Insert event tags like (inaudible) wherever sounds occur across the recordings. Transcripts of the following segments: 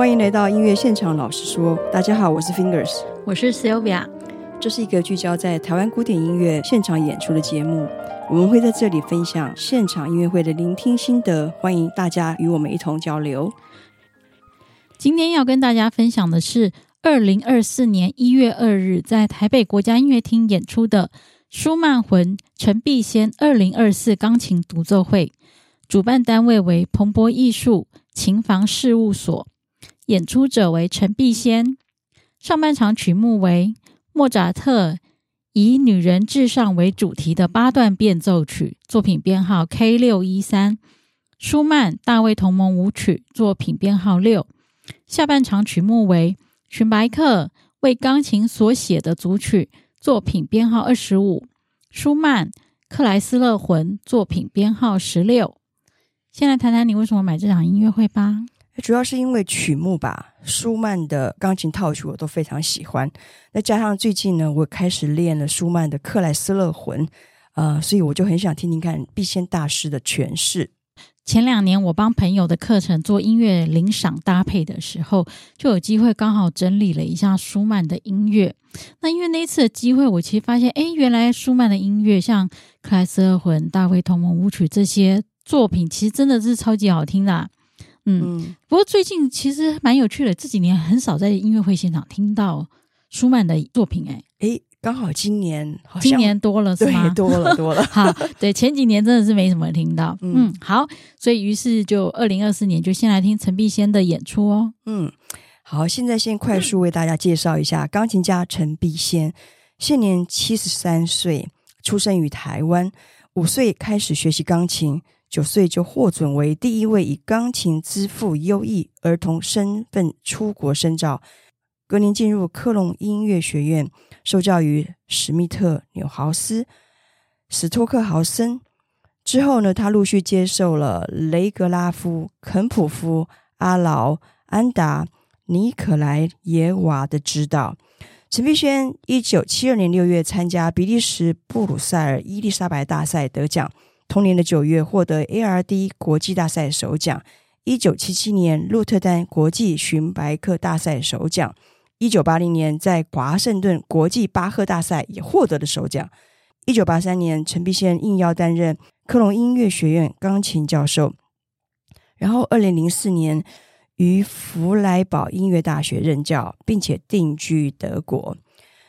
欢迎来到音乐现场，老实说，大家好，我是 Fingers，我是 Sylvia，这是一个聚焦在台湾古典音乐现场演出的节目，我们会在这里分享现场音乐会的聆听心得，欢迎大家与我们一同交流。今天要跟大家分享的是二零二四年一月二日在台北国家音乐厅演出的舒曼魂陈碧仙二零二四钢琴独奏会，主办单位为鹏博艺术琴房事务所。演出者为陈碧仙，上半场曲目为莫扎特以女人至上为主题的八段变奏曲，作品编号 K 六一三；舒曼大卫同盟舞曲，作品编号六。下半场曲目为荀白克为钢琴所写的组曲，作品编号二十五；舒曼克莱斯勒魂，作品编号十六。先来谈谈你为什么买这场音乐会吧。主要是因为曲目吧，舒曼的钢琴套曲我都非常喜欢。再加上最近呢，我开始练了舒曼的克莱斯勒魂，呃，所以我就很想听听看必先大师的诠释。前两年我帮朋友的课程做音乐领赏搭配的时候，就有机会刚好整理了一下舒曼的音乐。那因为那一次的机会，我其实发现，哎，原来舒曼的音乐像克莱斯勒魂、大卫同盟舞曲这些作品，其实真的是超级好听的。嗯，不过最近其实蛮有趣的，这几年很少在音乐会现场听到舒曼的作品，哎，哎，刚好今年好像今年多了是吗？对，多了 (laughs) 多了。好，对，前几年真的是没什么听到。嗯，嗯，好，所以于是就二零二四年就先来听陈碧仙的演出哦。嗯，好，现在先快速为大家介绍一下钢琴家陈碧仙，现年七十三岁，出生于台湾，五岁开始学习钢琴。九岁就获准为第一位以钢琴资赋优异儿童身份出国深造，隔年进入科隆音乐学院受教于史密特、纽豪斯、史托克豪森。之后呢，他陆续接受了雷格拉夫、肯普夫、阿劳、安达、尼可莱耶娃的指导。陈碧轩一九七二年六月参加比利时布鲁塞尔伊丽莎白大赛得奖。同年的九月，获得 ARD 国际大赛首奖；一九七七年，鹿特丹国际荀白克大赛首奖；一九八零年，在华盛顿国际巴赫大赛也获得了首奖；一九八三年，陈碧仙应邀担任科隆音乐学院钢琴教授；然后二零零四年于弗莱堡音乐大学任教，并且定居德国。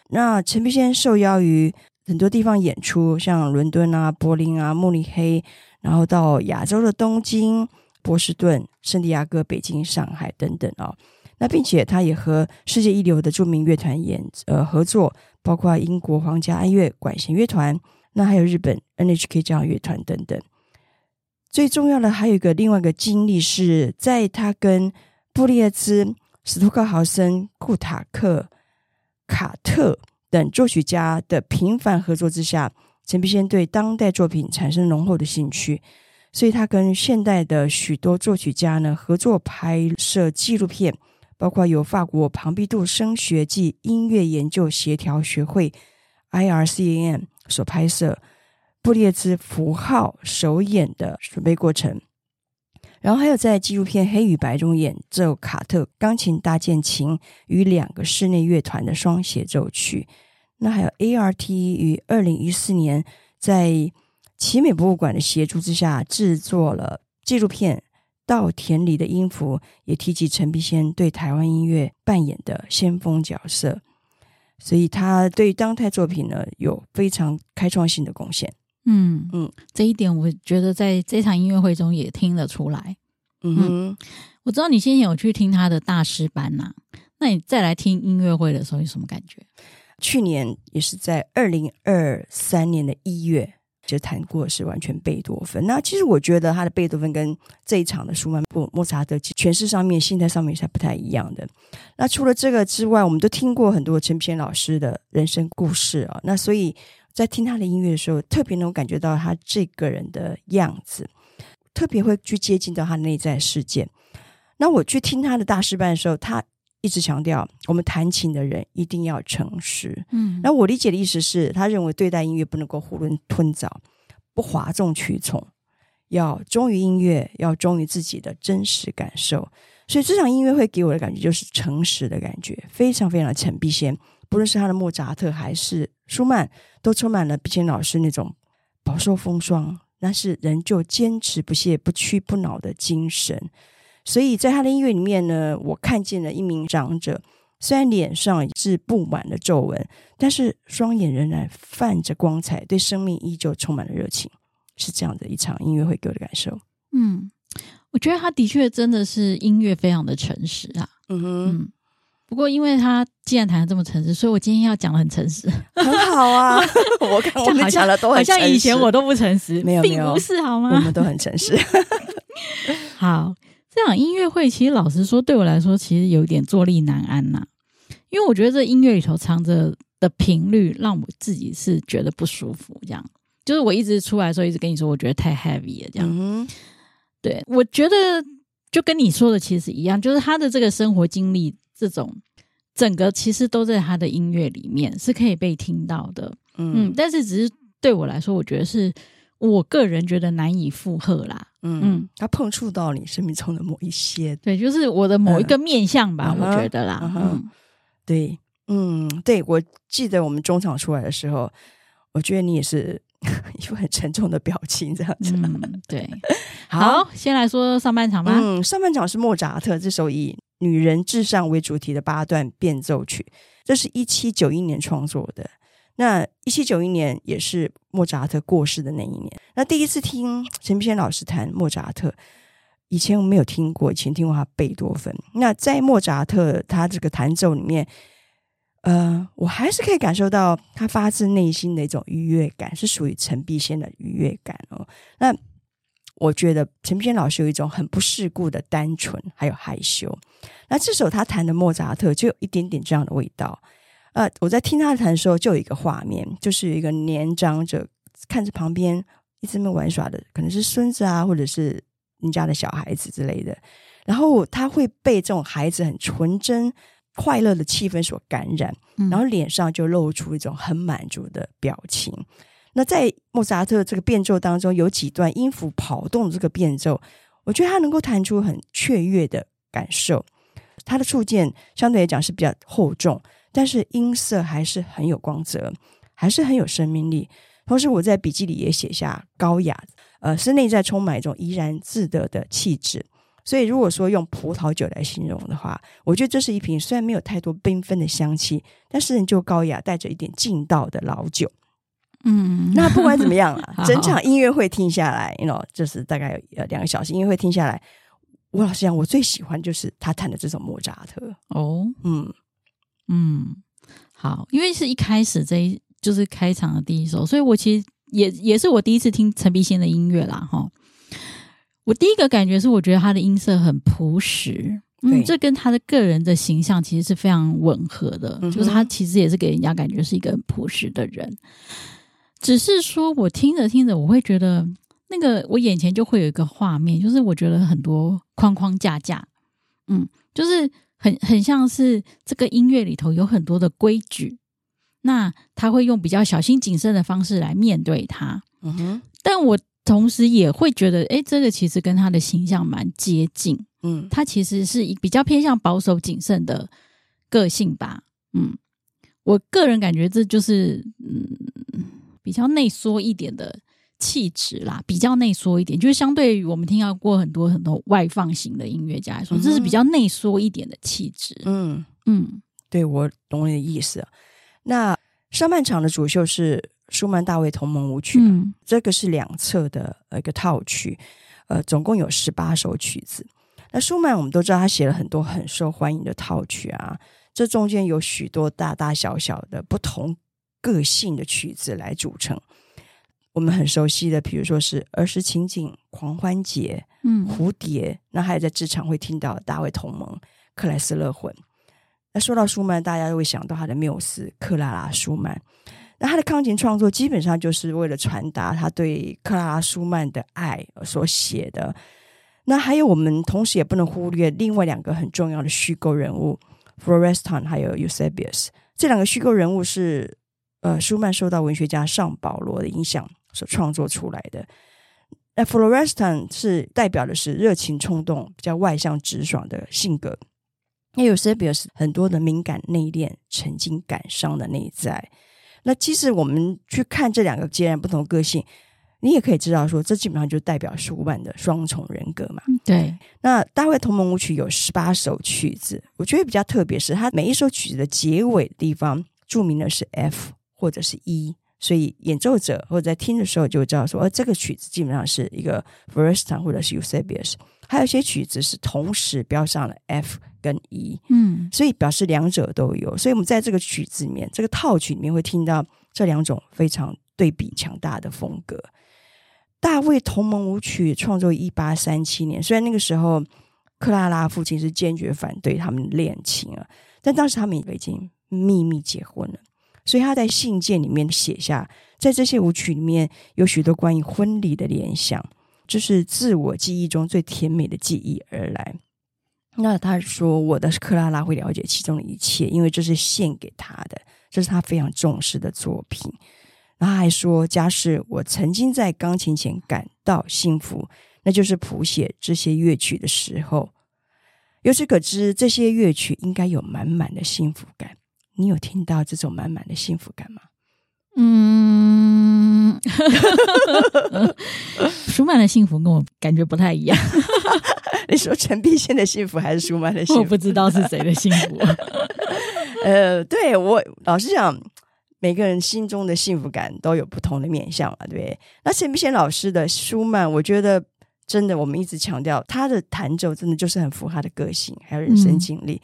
那陈碧仙受邀于很多地方演出，像伦敦啊、柏林啊、慕尼黑，然后到亚洲的东京、波士顿、圣地亚哥、北京、上海等等啊、哦。那并且他也和世界一流的著名乐团演呃合作，包括英国皇家爱乐管弦乐团，那还有日本 NHK 交响乐团等等。最重要的还有一个另外一个经历是在他跟布列兹、史托克豪森、库塔克、卡特。等作曲家的频繁合作之下，陈必先对当代作品产生浓厚的兴趣，所以他跟现代的许多作曲家呢合作拍摄纪录片，包括由法国庞毕杜声学暨音乐研究协调学会 （IRCAM） 所拍摄布列兹符号首演的准备过程。然后还有在纪录片《黑与白》中演奏卡特钢琴大键琴与两个室内乐团的双协奏曲。那 (laughs) 还有 ART 于二零一四年在奇美博物馆的协助之下制作了纪录片《稻田里的音符》，也提及陈必先对台湾音乐扮演的先锋角色。所以他对当代作品呢有非常开创性的贡献。嗯嗯，这一点我觉得在这场音乐会中也听得出来。嗯哼嗯，我知道你先前有去听他的大师班呐、啊，那你再来听音乐会的时候有什么感觉？去年也是在二零二三年的一月就弹过是完全贝多芬。那其实我觉得他的贝多芬跟这一场的舒曼莫莫扎特诠释上面、心态上面是不太一样的。那除了这个之外，我们都听过很多陈平老师的人生故事啊。那所以。在听他的音乐的时候，特别能够感觉到他这个人的样子，特别会去接近到他内在世界。那我去听他的大师班的时候，他一直强调，我们弹琴的人一定要诚实。嗯，那我理解的意思是，他认为对待音乐不能够囫囵吞枣，不哗众取宠，要忠于音乐，要忠于自己的真实感受。所以这场音乐会给我的感觉就是诚实的感觉，非常非常的陈必先。不论是他的莫扎特还是舒曼，都充满了必先老师那种饱受风霜，但是仍旧坚持不懈、不屈不挠的精神。所以在他的音乐里面呢，我看见了一名长者，虽然脸上是布满了皱纹，但是双眼仍然泛着光彩，对生命依旧充满了热情。是这样的一场音乐会给我的感受。嗯，我觉得他的确真的是音乐非常的诚实啊。嗯哼。嗯，不过因为他既然谈的这么诚实，所以我今天要讲的很诚实。很好啊，(laughs) 我看我们讲的都很诚实，好像以前我都不诚实，没有，没有，并不是好吗？我们都很诚实。(laughs) 好。这场音乐会，其实老实说，对我来说，其实有点坐立难安呐、啊。因为我觉得这音乐里头藏着的频率，让我自己是觉得不舒服。这样，就是我一直出来的时候，一直跟你说，我觉得太 heavy 了。这样，嗯、对，我觉得就跟你说的其实一样，就是他的这个生活经历，这种整个其实都在他的音乐里面是可以被听到的。嗯，嗯，但是只是对我来说，我觉得是。我个人觉得难以负荷啦，嗯嗯，他碰触到你生命中的某一些，对，就是我的某一个面相吧，嗯、我觉得啦，嗯，嗯对，嗯，对，我记得我们中场出来的时候，我觉得你也是 (laughs) 一副很沉重的表情，这样子，嗯，对，(laughs) 好，好，先来说上半场吧，嗯，上半场是莫扎特这首以女人至上为主题的八段变奏曲，这是一七九一年创作的。那一七九一年也是莫扎特过世的那一年。那第一次听陈碧仙老师弹莫扎特，以前我没有听过，以前听过他贝多芬。那在莫扎特他这个弹奏里面，呃，我还是可以感受到他发自内心的一种愉悦感，是属于陈碧仙的愉悦感哦。那我觉得陈碧仙老师有一种很不世故的单纯，还有害羞。那这首他弹的莫扎特就有一点点这样的味道。呃，我在听他弹的时候，就有一个画面，就是有一个年长者看着旁边一直在玩耍的，可能是孙子啊，或者是你家的小孩子之类的。然后他会被这种孩子很纯真、快乐的气氛所感染，然后脸上就露出一种很满足的表情。嗯、那在莫扎特这个变奏当中，有几段音符跑动的这个变奏，我觉得他能够弹出很雀跃的感受。他的触键相对来讲是比较厚重。但是音色还是很有光泽，还是很有生命力。同时，我在笔记里也写下高雅，呃，是内在充满一种怡然自得的气质。所以，如果说用葡萄酒来形容的话，我觉得这是一瓶虽然没有太多缤纷的香气，但是仍旧高雅，带着一点劲道的老酒。嗯，那不管怎么样啊，(laughs) 整场音乐会听下来，you know，就是大概有呃两个小时音乐会听下来，我老实讲，我最喜欢就是他弹的这首莫扎特。哦，嗯。嗯，好，因为是一开始这一就是开场的第一首，所以我其实也也是我第一次听陈必先的音乐啦，哈。我第一个感觉是，我觉得他的音色很朴实，嗯，这跟他的个人的形象其实是非常吻合的，嗯、就是他其实也是给人家感觉是一个很朴实的人。只是说我听着听着，我会觉得那个我眼前就会有一个画面，就是我觉得很多框框架架，嗯，就是。很很像是这个音乐里头有很多的规矩，那他会用比较小心谨慎的方式来面对它。嗯哼，但我同时也会觉得，哎，这个其实跟他的形象蛮接近。嗯，他其实是比较偏向保守谨慎的个性吧。嗯，我个人感觉这就是嗯比较内缩一点的。气质啦，比较内缩一点，就是相对于我们听到过很多很多外放型的音乐家来说，这是比较内缩一点的气质。嗯嗯，对，我懂你的意思。那上半场的主秀是舒曼大卫同盟舞曲，嗯，这个是两侧的一个套曲，呃，总共有十八首曲子。那舒曼我们都知道，他写了很多很受欢迎的套曲啊，这中间有许多大大小小的不同个性的曲子来组成。我们很熟悉的，比如说是儿时情景、狂欢节、嗯，蝴蝶，那还有在职场会听到大卫同盟、克莱斯勒魂。那说到舒曼，大家都会想到他的缪斯克拉拉舒曼。那他的钢琴创作基本上就是为了传达他对克拉拉舒曼的爱而所写的。那还有我们同时也不能忽略另外两个很重要的虚构人物，Florestan 还有 Eusebius。这两个虚构人物是呃舒曼受到文学家尚保罗的影响。所创作出来的，那 Florestan 是代表的是热情冲动、比较外向直爽的性格。那 Eusebius 很多的敏感内敛、沉静感伤的内在。那其实我们去看这两个截然不同的个性，你也可以知道说，这基本上就代表舒曼的双重人格嘛。对。那大卫同盟舞曲有十八首曲子，我觉得比较特别是，它每一首曲子的结尾的地方注明的是 F 或者是 E，所以演奏者或者在听的时候就知道说，呃，这个曲子基本上是一个 Florestan 或者是 Eusebius。还有一些曲子是同时标上了 F 跟一嗯，所以表示两者都有。所以我们在这个曲子里面，这个套曲里面会听到这两种非常对比强大的风格。大卫同盟舞曲创作于一八三七年，虽然那个时候克拉拉父亲是坚决反对他们恋情啊，但当时他们已经秘密结婚了。所以他在信件里面写下，在这些舞曲里面有许多关于婚礼的联想。这是自我记忆中最甜美的记忆而来。那他说：“我的克拉拉会了解其中的一切，因为这是献给他的，这是他非常重视的作品。”然后还说：“假使我曾经在钢琴前感到幸福，那就是谱写这些乐曲的时候。由此可知，这些乐曲应该有满满的幸福感。你有听到这种满满的幸福感吗？”嗯。(laughs) 舒曼的幸福跟我感觉不太一样。(laughs) 你说陈碧仙的幸福还是舒曼的幸福？我不知道是谁的幸福。(laughs) 呃，对，我老实讲，每个人心中的幸福感都有不同的面向嘛，对不对？那陈碧仙老师的舒曼，我觉得真的，我们一直强调他的弹奏真的就是很符合他的个性，还有人生经历，嗯、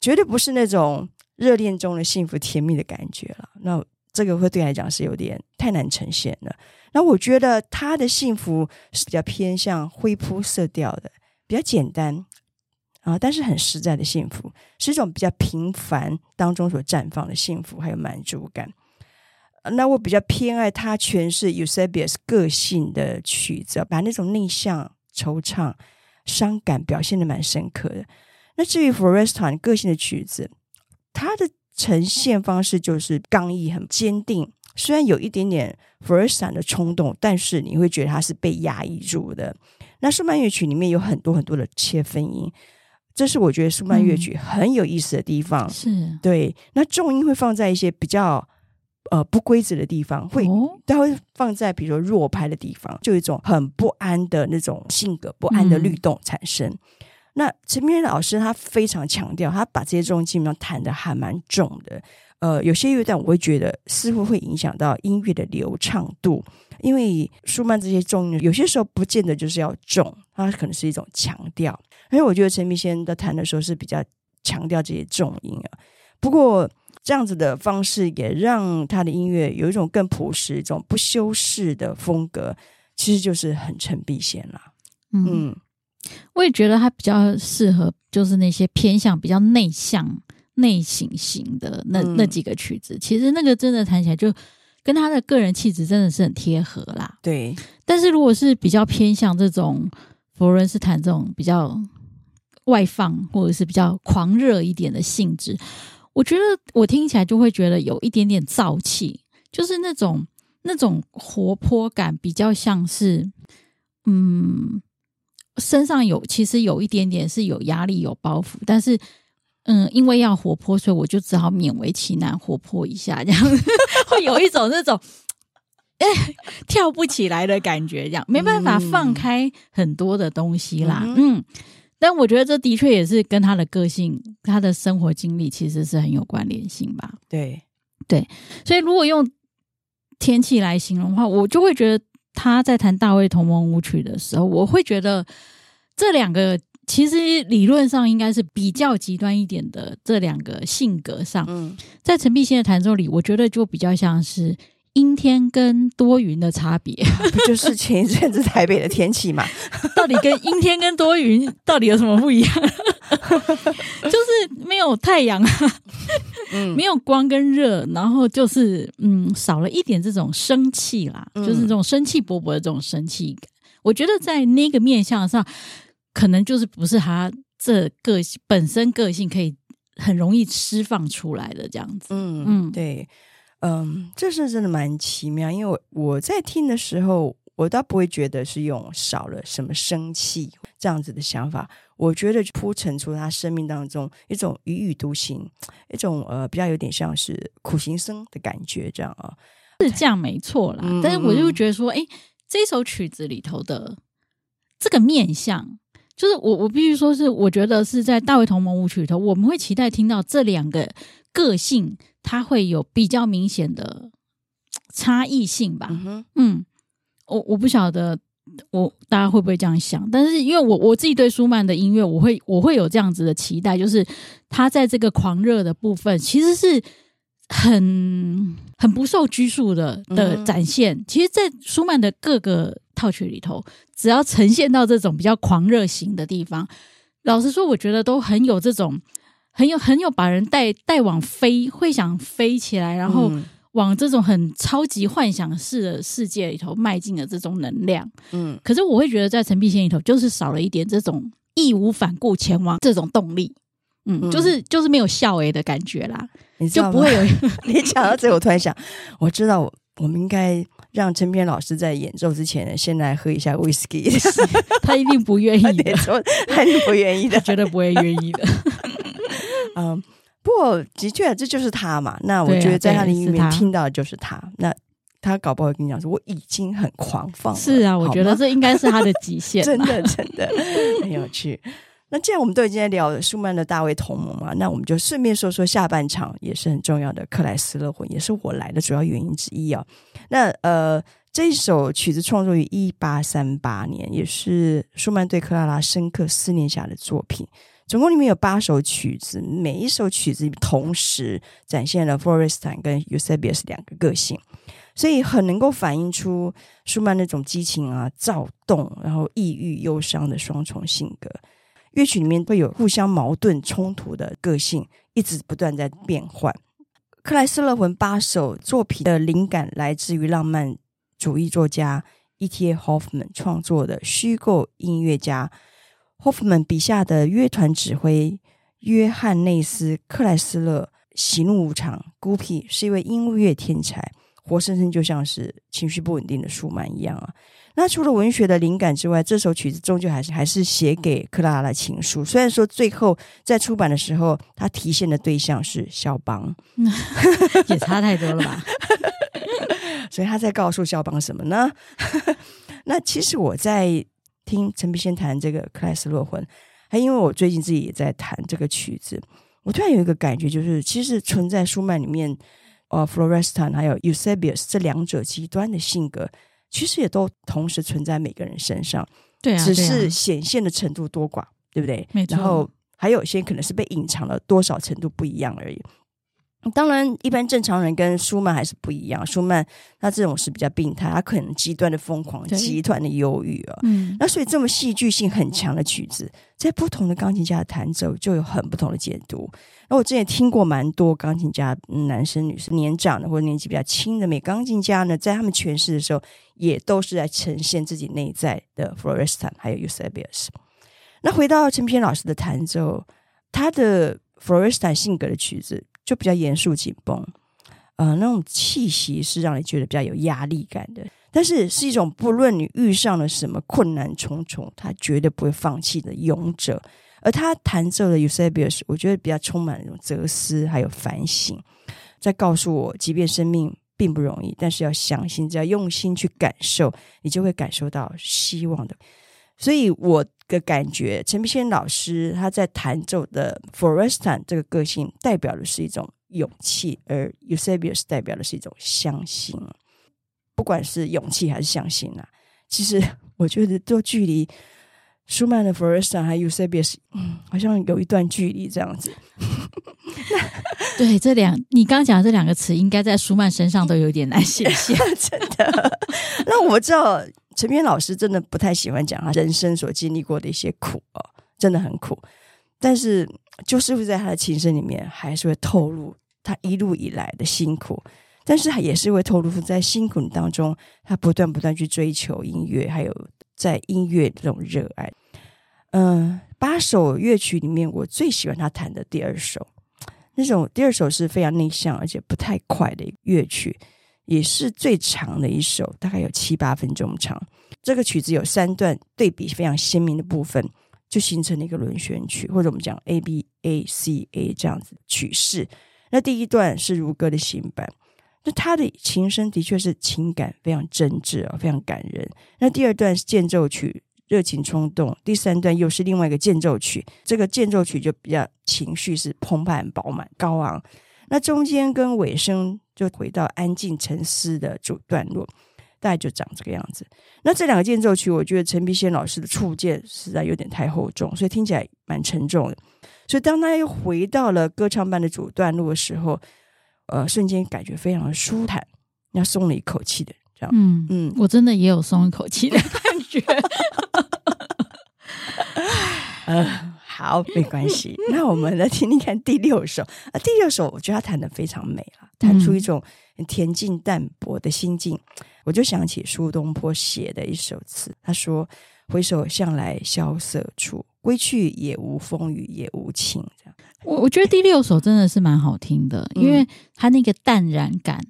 绝对不是那种热恋中的幸福甜蜜的感觉了。那这个会对来讲是有点太难呈现了。那我觉得他的幸福是比较偏向灰扑色调的，比较简单啊，但是很实在的幸福，是一种比较平凡当中所绽放的幸福，还有满足感。那我比较偏爱他诠释 Eusebius 个性的曲子，把那种内向、惆怅、伤感表现得蛮深刻的。那至于 Florestan 个性的曲子，他的呈现方式就是刚毅、很坚定。虽然有一点点 Florestan 的冲动，但是你会觉得它是被压抑住的。那舒曼乐曲里面有很多很多的切分音，这是我觉得舒曼乐曲很有意思的地方。是、嗯、对，那重音会放在一些比较呃不规则的地方，会它、哦、会放在比如说弱拍的地方，就有一种很不安的那种性格、不安的律动产生。嗯、那陈璧先老师他非常强调，他把这些重音基本上弹的还蛮重的。呃，有些乐段我会觉得似乎会影响到音乐的流畅度，因为舒曼这些重音有些时候不见得就是要重，它可能是一种强调。因为我觉得陈明先在弹的时候是比较强调这些重音啊。不过这样子的方式也让他的音乐有一种更朴实、一种不修饰的风格，其实就是很陈碧先啦。嗯，嗯我也觉得他比较适合，就是那些偏向比较内向。内省型的那那几个曲子，嗯、其实那个真的弹起来就跟他的个人气质真的是很贴合啦。对，但是如果是比较偏向这种佛伦斯坦这种比较外放或者是比较狂热一点的性质，我觉得我听起来就会觉得有一点点燥气，就是那种那种活泼感比较像是，嗯，身上有其实有一点点是有压力有包袱，但是。嗯，因为要活泼，所以我就只好勉为其难活泼一下，这样 (laughs) 会有一种那种 (laughs) 哎跳不起来的感觉，这样没办法放开很多的东西啦。嗯，嗯，但我觉得这的确也是跟他的个性、他的生活经历其实是很有关联性吧。对对，所以如果用天气来形容的话，我就会觉得他在弹大卫同盟舞曲的时候，我会觉得这两个。其实理论上应该是比较极端一点的这两个性格上，嗯，在陈碧仙的弹奏里，我觉得就比较像是阴天跟多云的差别，(laughs) 不就是前一阵子台北的天气嘛？(laughs) 到底跟阴天跟多云到底有什么不一样？(laughs) 就是没有太阳啊，嗯，没有光跟热，然后就是嗯，少了一点这种生气啦，就是这种生气勃勃的这种生气感。我觉得在那个面相上。可能就是不是他这个性本身个性可以很容易释放出来的这样子。嗯嗯，对，嗯，这是真的蛮奇妙。因为我，我在听的时候，我倒不会觉得是用少了什么生气这样子的想法。我觉得铺陈出他生命当中一种踽踽独行，一种呃比较有点像是苦行僧的感觉，这样啊，是这样没错啦。嗯、但是我就觉得说，哎，这首曲子里头的这个面相，就是我我必须说是，我觉得是在大卫同盟舞曲里头，我们会期待听到这两个个性，它会有比较明显的差异性吧。嗯，嗯，我我不晓得。我大家会不会这样想？但是因为我我自己对舒曼的音乐，我会我会有这样子的期待，就是他在这个狂热的部分，其实是很很不受拘束的的展现。嗯、其实，在舒曼的各个套曲里头，只要呈现到这种比较狂热型的地方，老实说，我觉得都很有这种很有很有把人带带往飞，会想飞起来，然后。嗯。往这种很超级幻想式的世界里头迈进的这种能量，嗯，可是我会觉得在陈碧仙里头就是少了一点这种义无反顾前往这种动力，嗯，嗯。就是就是没有笑诶的感觉啦，你就不会有。(laughs) 你讲到这，我突然想，我知道我我们应该让陈必先老师在演奏之前，先来喝一下威士忌，(laughs) 他一定不愿意的，(laughs) 他一定不愿意的，绝对不会愿意的，嗯。不过的确，这就是他嘛。那我觉得在他的音乐里面听到的就是他。那他搞不好跟你讲说，我已经很狂放了。是啊，我觉得这应该是他的极限。(laughs) 真的，真的很有趣。那既然我们都已经在聊舒曼的大卫同盟嘛，那我们就顺便说说下半场也是很重要的克莱斯勒魂，也是我来的主要原因之一啊。那呃，这一首曲子创作于一八三八年，也是舒曼对克拉拉深刻思念下的作品。总共里面有八首曲子，每一首曲子同时展现了 Forestan 跟 Eusebius 两个个性，所以很能够反映出舒曼那种激情啊、躁动，然后抑郁、忧伤的双重性格。乐曲里面会有互相矛盾冲突的个性，一直不断在变换。克莱斯勒魂八首作品的灵感来自于浪漫主义作家 E.T.A. Hoffmann 创作的虚构音乐家。霍夫曼笔下的乐团指挥约翰内斯·克莱斯勒喜怒无常、孤僻，是一位音乐天才，活生生就像是情绪不稳定的舒曼一样啊。那除了文学的灵感之外，这首曲子终究还是还是写给克拉拉的情书。虽然说最后在出版的时候，他题献的对象是肖邦，(laughs) 也差太多了吧？(laughs) 所以他在告诉肖邦什么呢？(laughs) 那其实我在。听陈必先弹这个克莱斯勒魂，还因为我最近自己也在弹这个曲子，我突然有一个感觉，就是其实存在舒曼里面，呃，Florestan 还有 Eusebius 这两者极端的性格，其实也都同时存在每个人身上，对啊，只是显现的程度多寡，对不对？没错。然后还有些可能是被隐藏了多少程度不一样而已。当然，一般正常人跟舒曼还是不一样。舒曼他这种是比较病态，他可能极端的疯狂，极端的忧郁啊。嗯，那所以这么戏剧性很强的曲子，在不同的钢琴家的弹奏就有很不同的解读。那我之前听过蛮多钢琴家，男生女生，年长的或者年纪比较轻的美钢琴家呢，在他们诠释的时候，也都是在呈现自己内在的 Florestan 还有 Eusebius。那回到陈平老师的弹奏，他的 Florestan 性格的曲子。就比较严肃紧绷，呃，那种气息是让你觉得比较有压力感的，但是是一种不论你遇上了什么困难重重，他绝对不会放弃的勇者。而他弹奏的 Eusebius，我觉得比较充满那种哲思还有反省，在告诉我，即便生命并不容易，但是要相信，只要用心去感受，你就会感受到希望的。所以我的感觉，陈必先老师他在弹奏的 Florestan 这个个性，代表的是一种勇气，而 Eusebius 代表的是一种相信。不管是勇气还是相信啊，其实我觉得都距离舒曼的 Florestan 还有 Eusebius，嗯，好像有一段距离这样子。(laughs) 对，这两你刚讲的这两个词，应该在舒曼身上都有点难显现，(laughs) 真的。那我知道。陈必先老师真的不太喜欢讲他人生所经历过的一些苦哦，真的很苦。但是，就是会在他的琴声里面，还是会透露他一路以来的辛苦。但是，也是会透露出在辛苦当中，他不断不断去追求音乐，还有在音乐这种热爱。嗯，八首乐曲里面，我最喜欢他弹的第二首。那种第二首是非常内向而且不太快的乐曲。也是最长的一首，大概有七八分钟长。这个曲子有三段对比非常鲜明的部分，就形成了一个轮旋曲，或者我们讲 A B A C A 这样子曲式。那第一段是如歌的行板，那他的琴声的确是情感非常真挚啊，非常感人。那第二段是间奏曲，热情冲动；第三段又是另外一个间奏曲，这个间奏曲就比较情绪是澎湃、饱满、高昂。那中间跟尾声就回到安静沉思的主段落。大概就长这个样子。那这两个间奏曲，我觉得陈必先老师的触键实在有点太厚重，所以听起来蛮沉重的。所以当他又回到了歌唱班的主段落的时候，呃，瞬间感觉非常的舒坦，要松了一口气的这样。嗯嗯，我真的也有松一口气的感觉。(laughs) (laughs) 呃，好，没关系。那我们来听听看第六首啊，第六首我觉得他弹的非常美了，弹出一种很恬静淡泊的心境。我就想起苏东坡写的一首词，他说：“回首向来萧瑟处，归去也无风雨也无晴。”这样，我我觉得第六首真的是蛮好听的，因为他那个淡然感，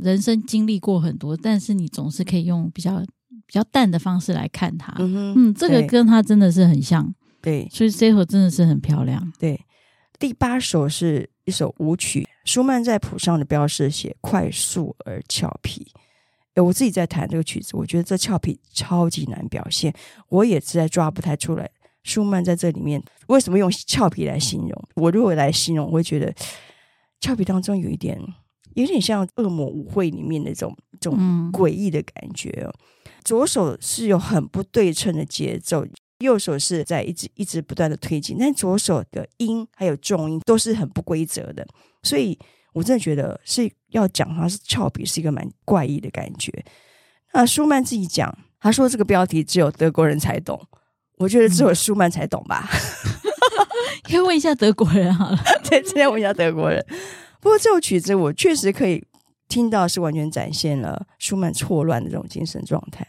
人生经历过很多，但是你总是可以用比较比较淡的方式来看他。嗯哼，嗯，这个跟他真的是很像。对，所以这首真的是很漂亮。对，第八首是一首舞曲，舒曼在谱上的标示写快速而俏皮。我自己在弹这个曲子，我觉得这俏皮超级难表现，我也实在抓不太出来。舒曼在这里面为什么用俏皮来形容？我如果来形容，我会觉得俏皮当中有一点，有点像恶魔舞会里面那种这种诡异的感觉哦。嗯、左手是有很不对称的节奏，右手是在一直一直不断的推进，但左手的音还有重音都是很不规则的，所以。我真的觉得是要讲他是俏皮，是一个蛮怪异的感觉。那舒曼自己讲，他说这个标题只有德国人才懂，我觉得只有舒曼才懂吧。(laughs) 可以问一下德国人好了，(laughs) 对，这样问一下德国人。不过这首曲子我确实可以听到，是完全展现了舒曼错乱的这种精神状态。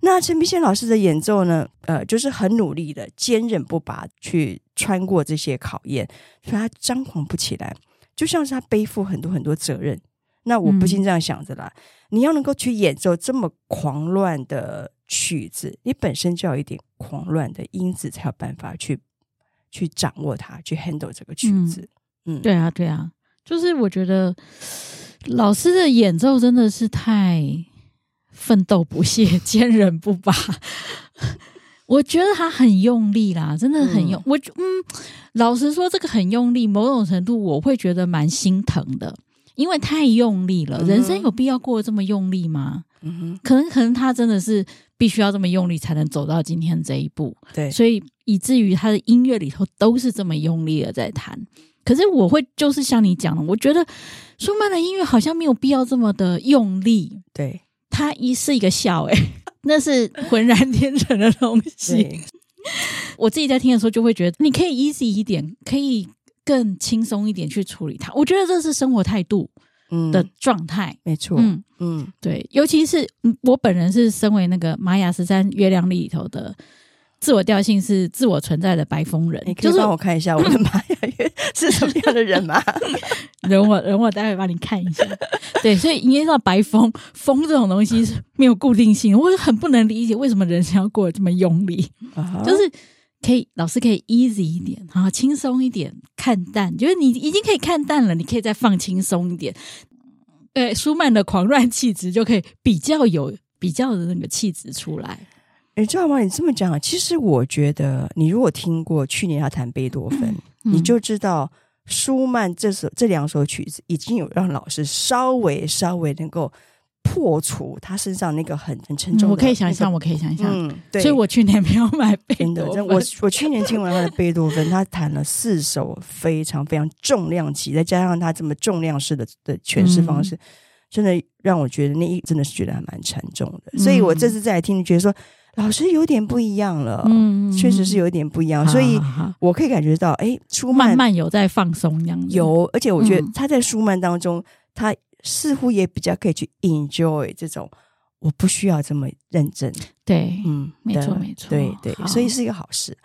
那陈必先老师的演奏呢？呃，就是很努力的、坚韧不拔去穿过这些考验，所以他张狂不起来。就像是他背负很多很多责任，那我不禁这样想着啦。嗯、你要能够去演奏这么狂乱的曲子，你本身就要一点狂乱的因子，才有办法去去掌握它，去 handle 这个曲子。嗯，嗯对啊，对啊，就是我觉得老师的演奏真的是太奋斗不懈、(laughs) 坚韧不拔。我觉得他很用力啦，真的很用。嗯我嗯，老实说，这个很用力，某种程度我会觉得蛮心疼的，因为太用力了。嗯、人生有必要过得这么用力吗？嗯哼，可能可能他真的是必须要这么用力才能走到今天这一步。对，所以以至于他的音乐里头都是这么用力的在弹。可是我会就是像你讲的，我觉得舒曼的音乐好像没有必要这么的用力。对，他一是一个笑诶、欸 (laughs) 那是浑然天成的东西。(laughs) 我自己在听的时候，就会觉得你可以 easy 一点，可以更轻松一点去处理它。我觉得这是生活态度的状态，没错。嗯嗯，对，尤其是我本人是身为那个玛雅十三月亮历里头的。自我调性是自我存在的白风人，你可以帮我看一下我的 (laughs) 玛雅月是什么样的人吗？(laughs) 容我容我待会帮你看一下。对，所以应该道白风风这种东西是没有固定性，我很不能理解为什么人生要过得这么用力。Uh huh. 就是可以老师可以 easy 一点，然后轻松一点，看淡，就是你已经可以看淡了，你可以再放轻松一点。对，舒曼的狂乱气质就可以比较有比较的那个气质出来。你知道吗？你这么讲，其实我觉得，你如果听过去年他弹贝多芬，嗯、你就知道舒曼这首这两首曲子已经有让老师稍微稍微能够破除他身上那个很很沉重的、那个嗯。我可以想象，我可以想象。嗯，对。所以我去年没有买贝多芬。我我去年听完他的贝多芬，他弹了四首非常非常重量级，再加上他这么重量式的的诠释方式，嗯、真的让我觉得那一真的是觉得还蛮沉重的。所以我这次再来听，觉得说。老师有点不一样了，嗯，确实是有点不一样，所以我可以感觉到，哎，舒曼慢慢有在放松，样子。有，而且我觉得他在舒曼当中，他似乎也比较可以去 enjoy 这种，我不需要这么认真，对，嗯，没错没错，对对，所以是一个好。事。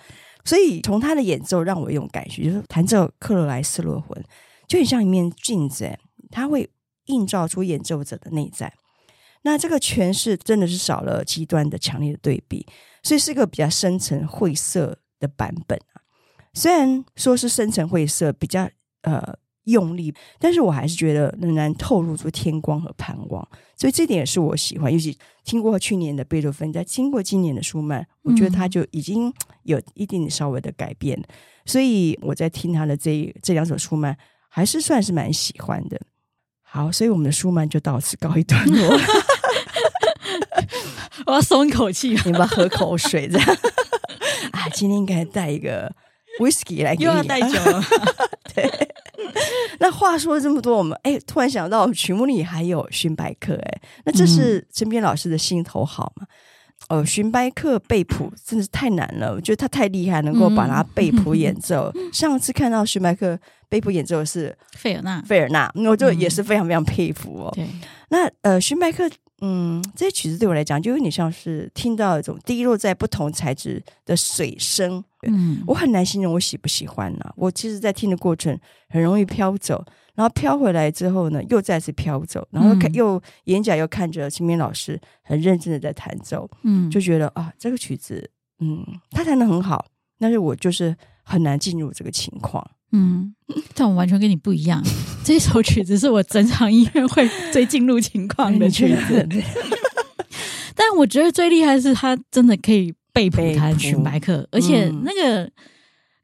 所以从他的演奏让我有种感觉，就是弹奏克罗莱斯洛魂，就很像一面镜子，哎，他会映照出演奏者的内在。那这个诠释真的是少了极端的强烈的对比，所以是一个比较深沉晦涩的版本啊。虽然说是深沉晦涩，比较呃用力，但是我还是觉得仍然透露出天光和盼望，所以这点也是我喜欢。尤其听过去年的贝多芬，再听过今年的舒曼，我觉得他就已经有一定稍微的改变，嗯、所以我在听他的这这两首舒曼，还是算是蛮喜欢的。好，所以我们的舒曼就到此告一段落。(laughs) 我要松一口气，你们喝口水，这样 (laughs) 啊？今天应该带一个 whisky 来给你，又要带酒了。(laughs) 对，那话说了这么多，我们哎，突然想到曲目里还有荀白客，哎，那这是陈斌老师的心头好嘛？哦，寻白客背谱真的是太难了，我觉得他太厉害，能够把它背谱演奏。嗯、(laughs) 上次看到寻白客背谱演奏的是费尔纳，费尔纳，我就也是非常非常佩服哦。对，那呃，寻白克，嗯，这些曲子对我来讲就有点像是听到一种滴落在不同材质的水声。嗯，我很难形容我喜不喜欢呢、啊。我其实，在听的过程很容易飘走。然后飘回来之后呢，又再次飘走，然后看、嗯、又眼角又看着陈明老师很认真的在弹奏，嗯，就觉得啊，这个曲子，嗯，他弹的很好，但是我就是很难进入这个情况，嗯，但我完全跟你不一样，(laughs) 这首曲子是我整场音乐会最进入情况的曲子，(laughs) 但我觉得最厉害的是他真的可以背谱弹荀白克，而且那个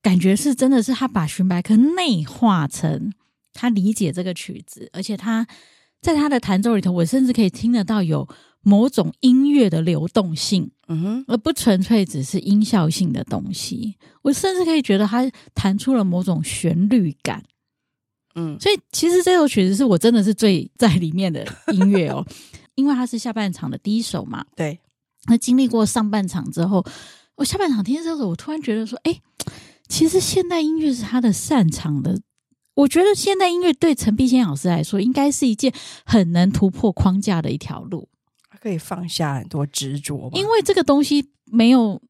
感觉是真的是他把荀白克内化成。他理解这个曲子，而且他在他的弹奏里头，我甚至可以听得到有某种音乐的流动性，嗯哼，而不纯粹只是音效性的东西。我甚至可以觉得它弹出了某种旋律感，嗯，所以其实这首曲子是我真的是最在里面的音乐哦，(laughs) 因为它是下半场的第一首嘛，对。那经历过上半场之后，我下半场听这首，我突然觉得说，哎，其实现代音乐是他的擅长的。我觉得现代音乐对陈碧仙老师来说，应该是一件很能突破框架的一条路。可以放下很多执着，因为这个东西没有，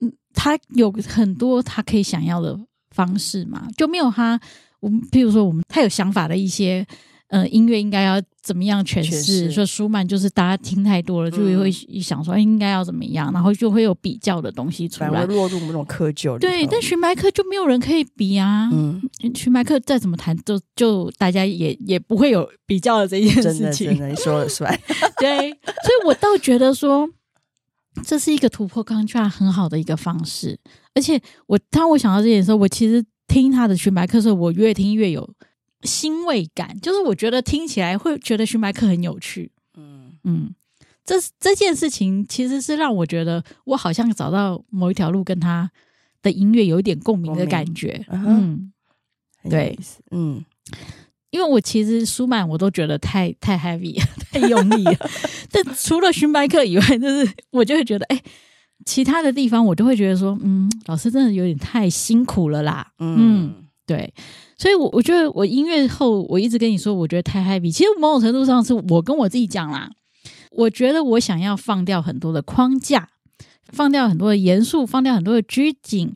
嗯，他有很多他可以想要的方式嘛，就没有他。我们比如说，我们太有想法的一些。呃，音乐应该要怎么样诠释？说舒曼就是大家听太多了，嗯、就会想说应该要怎么样，然后就会有比较的东西出来，落入某种窠臼。对，但荀白克就没有人可以比啊。嗯，荀白克再怎么弹，就就大家也也不会有比较的这件事情。真的，真的，你说了算。(laughs) 对，所以我倒觉得说，这是一个突破框架很好的一个方式。而且我当我想到这点的时候，我其实听他的荀白克的时候，我越听越有。欣慰感，就是我觉得听起来会觉得荀白克很有趣，嗯。嗯，这这件事情其实是让我觉得我好像找到某一条路跟他的音乐有一点共鸣的感觉，嗯，对，嗯，因为我其实舒曼我都觉得太太 heavy (laughs) 太用力了，但除了荀白克以外，就是我就会觉得，哎，其他的地方我就会觉得说，嗯，老师真的有点太辛苦了啦，嗯，嗯，对。所以，我我觉得我音乐后，我一直跟你说，我觉得太 happy。其实某种程度上是我跟我自己讲啦，我觉得我想要放掉很多的框架，放掉很多的严肃，放掉很多的拘谨，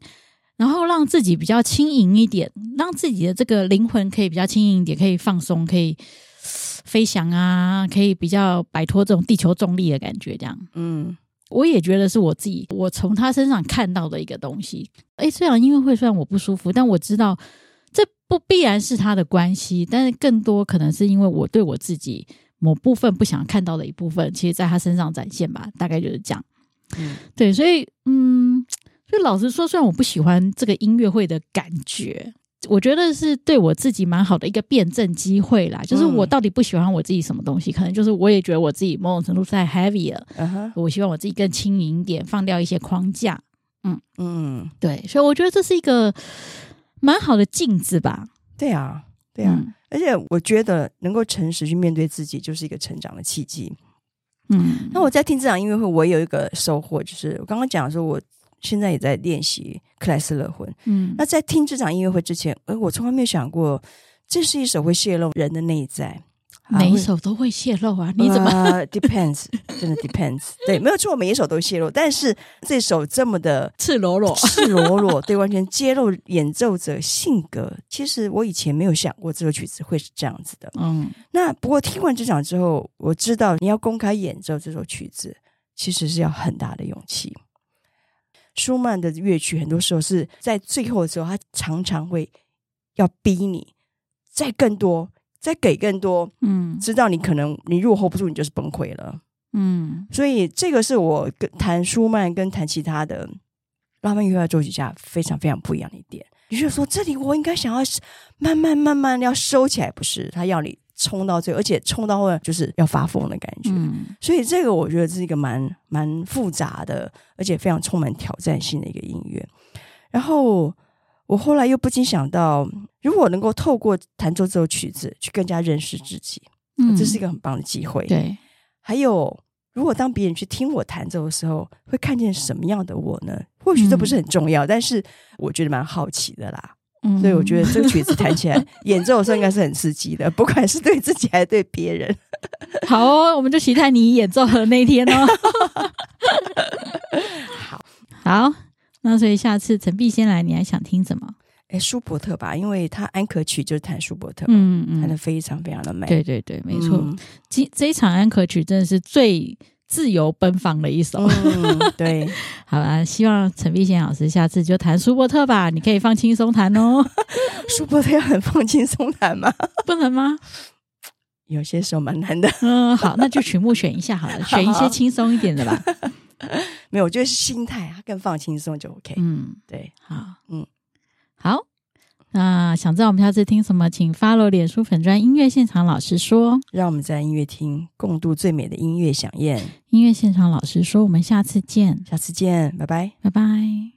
然后让自己比较轻盈一点，让自己的这个灵魂可以比较轻盈一点，可以放松，可以飞翔啊，可以比较摆脱这种地球重力的感觉。这样，嗯，我也觉得是我自己，我从他身上看到的一个东西。诶，虽然音乐会虽然我不舒服，但我知道。不必然是他的关系，但是更多可能是因为我对我自己某部分不想看到的一部分，其实在他身上展现吧，大概就是这样。嗯，对，所以，嗯，所以老实说，虽然我不喜欢这个音乐会的感觉，我觉得是对我自己蛮好的一个辩证机会啦。就是我到底不喜欢我自己什么东西，可能就是我也觉得我自己某种程度太 heavy 了。我希望我自己更轻盈一点，放掉一些框架。嗯嗯，对，所以我觉得这是一个。蛮好的镜子吧？对啊，对啊，嗯、而且我觉得能够诚实去面对自己，就是一个成长的契机。嗯，那我在听这场音乐会，我有一个收获，就是我刚刚讲说，我现在也在练习克莱斯勒魂。嗯，那在听这场音乐会之前，呃，我从来没有想过，这是一首会泄露人的内在，每一首都会泄露啊？你怎么、(laughs) uh,？Depends，真的 depends。对，(laughs) 没有错，每一首都泄露，但是这首这么的赤裸裸、赤裸裸，(laughs) 对，完全揭露演奏者性格。其实我以前没有想过这首曲子会是这样子的。嗯，那不过听完这场之后，我知道你要公开演奏这首曲子，其实是要很大的勇气。舒曼的乐曲很多时候是在最后的时候，他常常会要逼你再更多。再给更多，嗯，知道你可能你如果 hold 不住，你就是崩溃了，嗯，所以这个是我跟谈舒曼跟谈其他的拉曼乐派作曲家非常非常不一样的一点。你就说这里我应该想要慢慢慢慢要收起来，不是他要你冲到最后，而且冲到后来就是要发疯的感觉。嗯，所以这个我觉得是一个蛮蛮复杂的，而且非常充满挑战性的一个音乐。然后。我后来又不禁想到，如果能够透过弹奏这首曲子去更加认识自己，嗯，这是一个很棒的机会。对，还有，如果当别人去听我弹奏的时候，会看见什么样的我呢？或许这不是很重要，嗯，但是我觉得蛮好奇的啦。嗯，所以我觉得这个曲子弹起来，演奏的时候应该是很刺激的，不管是对自己还是对别人。(laughs) 好哦，我们就期待你演奏的那一天哦。(laughs) (laughs) 好，好。那所以下次陈碧先来，你还想听什么？哎，舒伯特吧，因为他安可曲就是弹舒伯特，嗯嗯，弹的非常非常的美。对对对，没错。嗯、这这一场安可曲真的是最自由奔放的一首。嗯、对，(laughs) 好啦，希望陈碧先老师下次就弹舒伯特吧，你可以放轻松弹哦。(laughs) 舒伯特要很放轻松弹吗？(laughs) 不能吗？有些时候蛮难的。嗯，好，那就曲目选一下好了，选一些轻松一点的吧。(laughs) 没有，我觉得是心态啊，更放轻松就 OK。嗯，对，好，嗯，好。那想知道我们下次听什么，请 follow 脸书粉专音乐现场老师说，让我们在音乐厅共度最美的音乐飨宴。音乐现场老师说，我们下次见，下次见，拜拜，拜拜。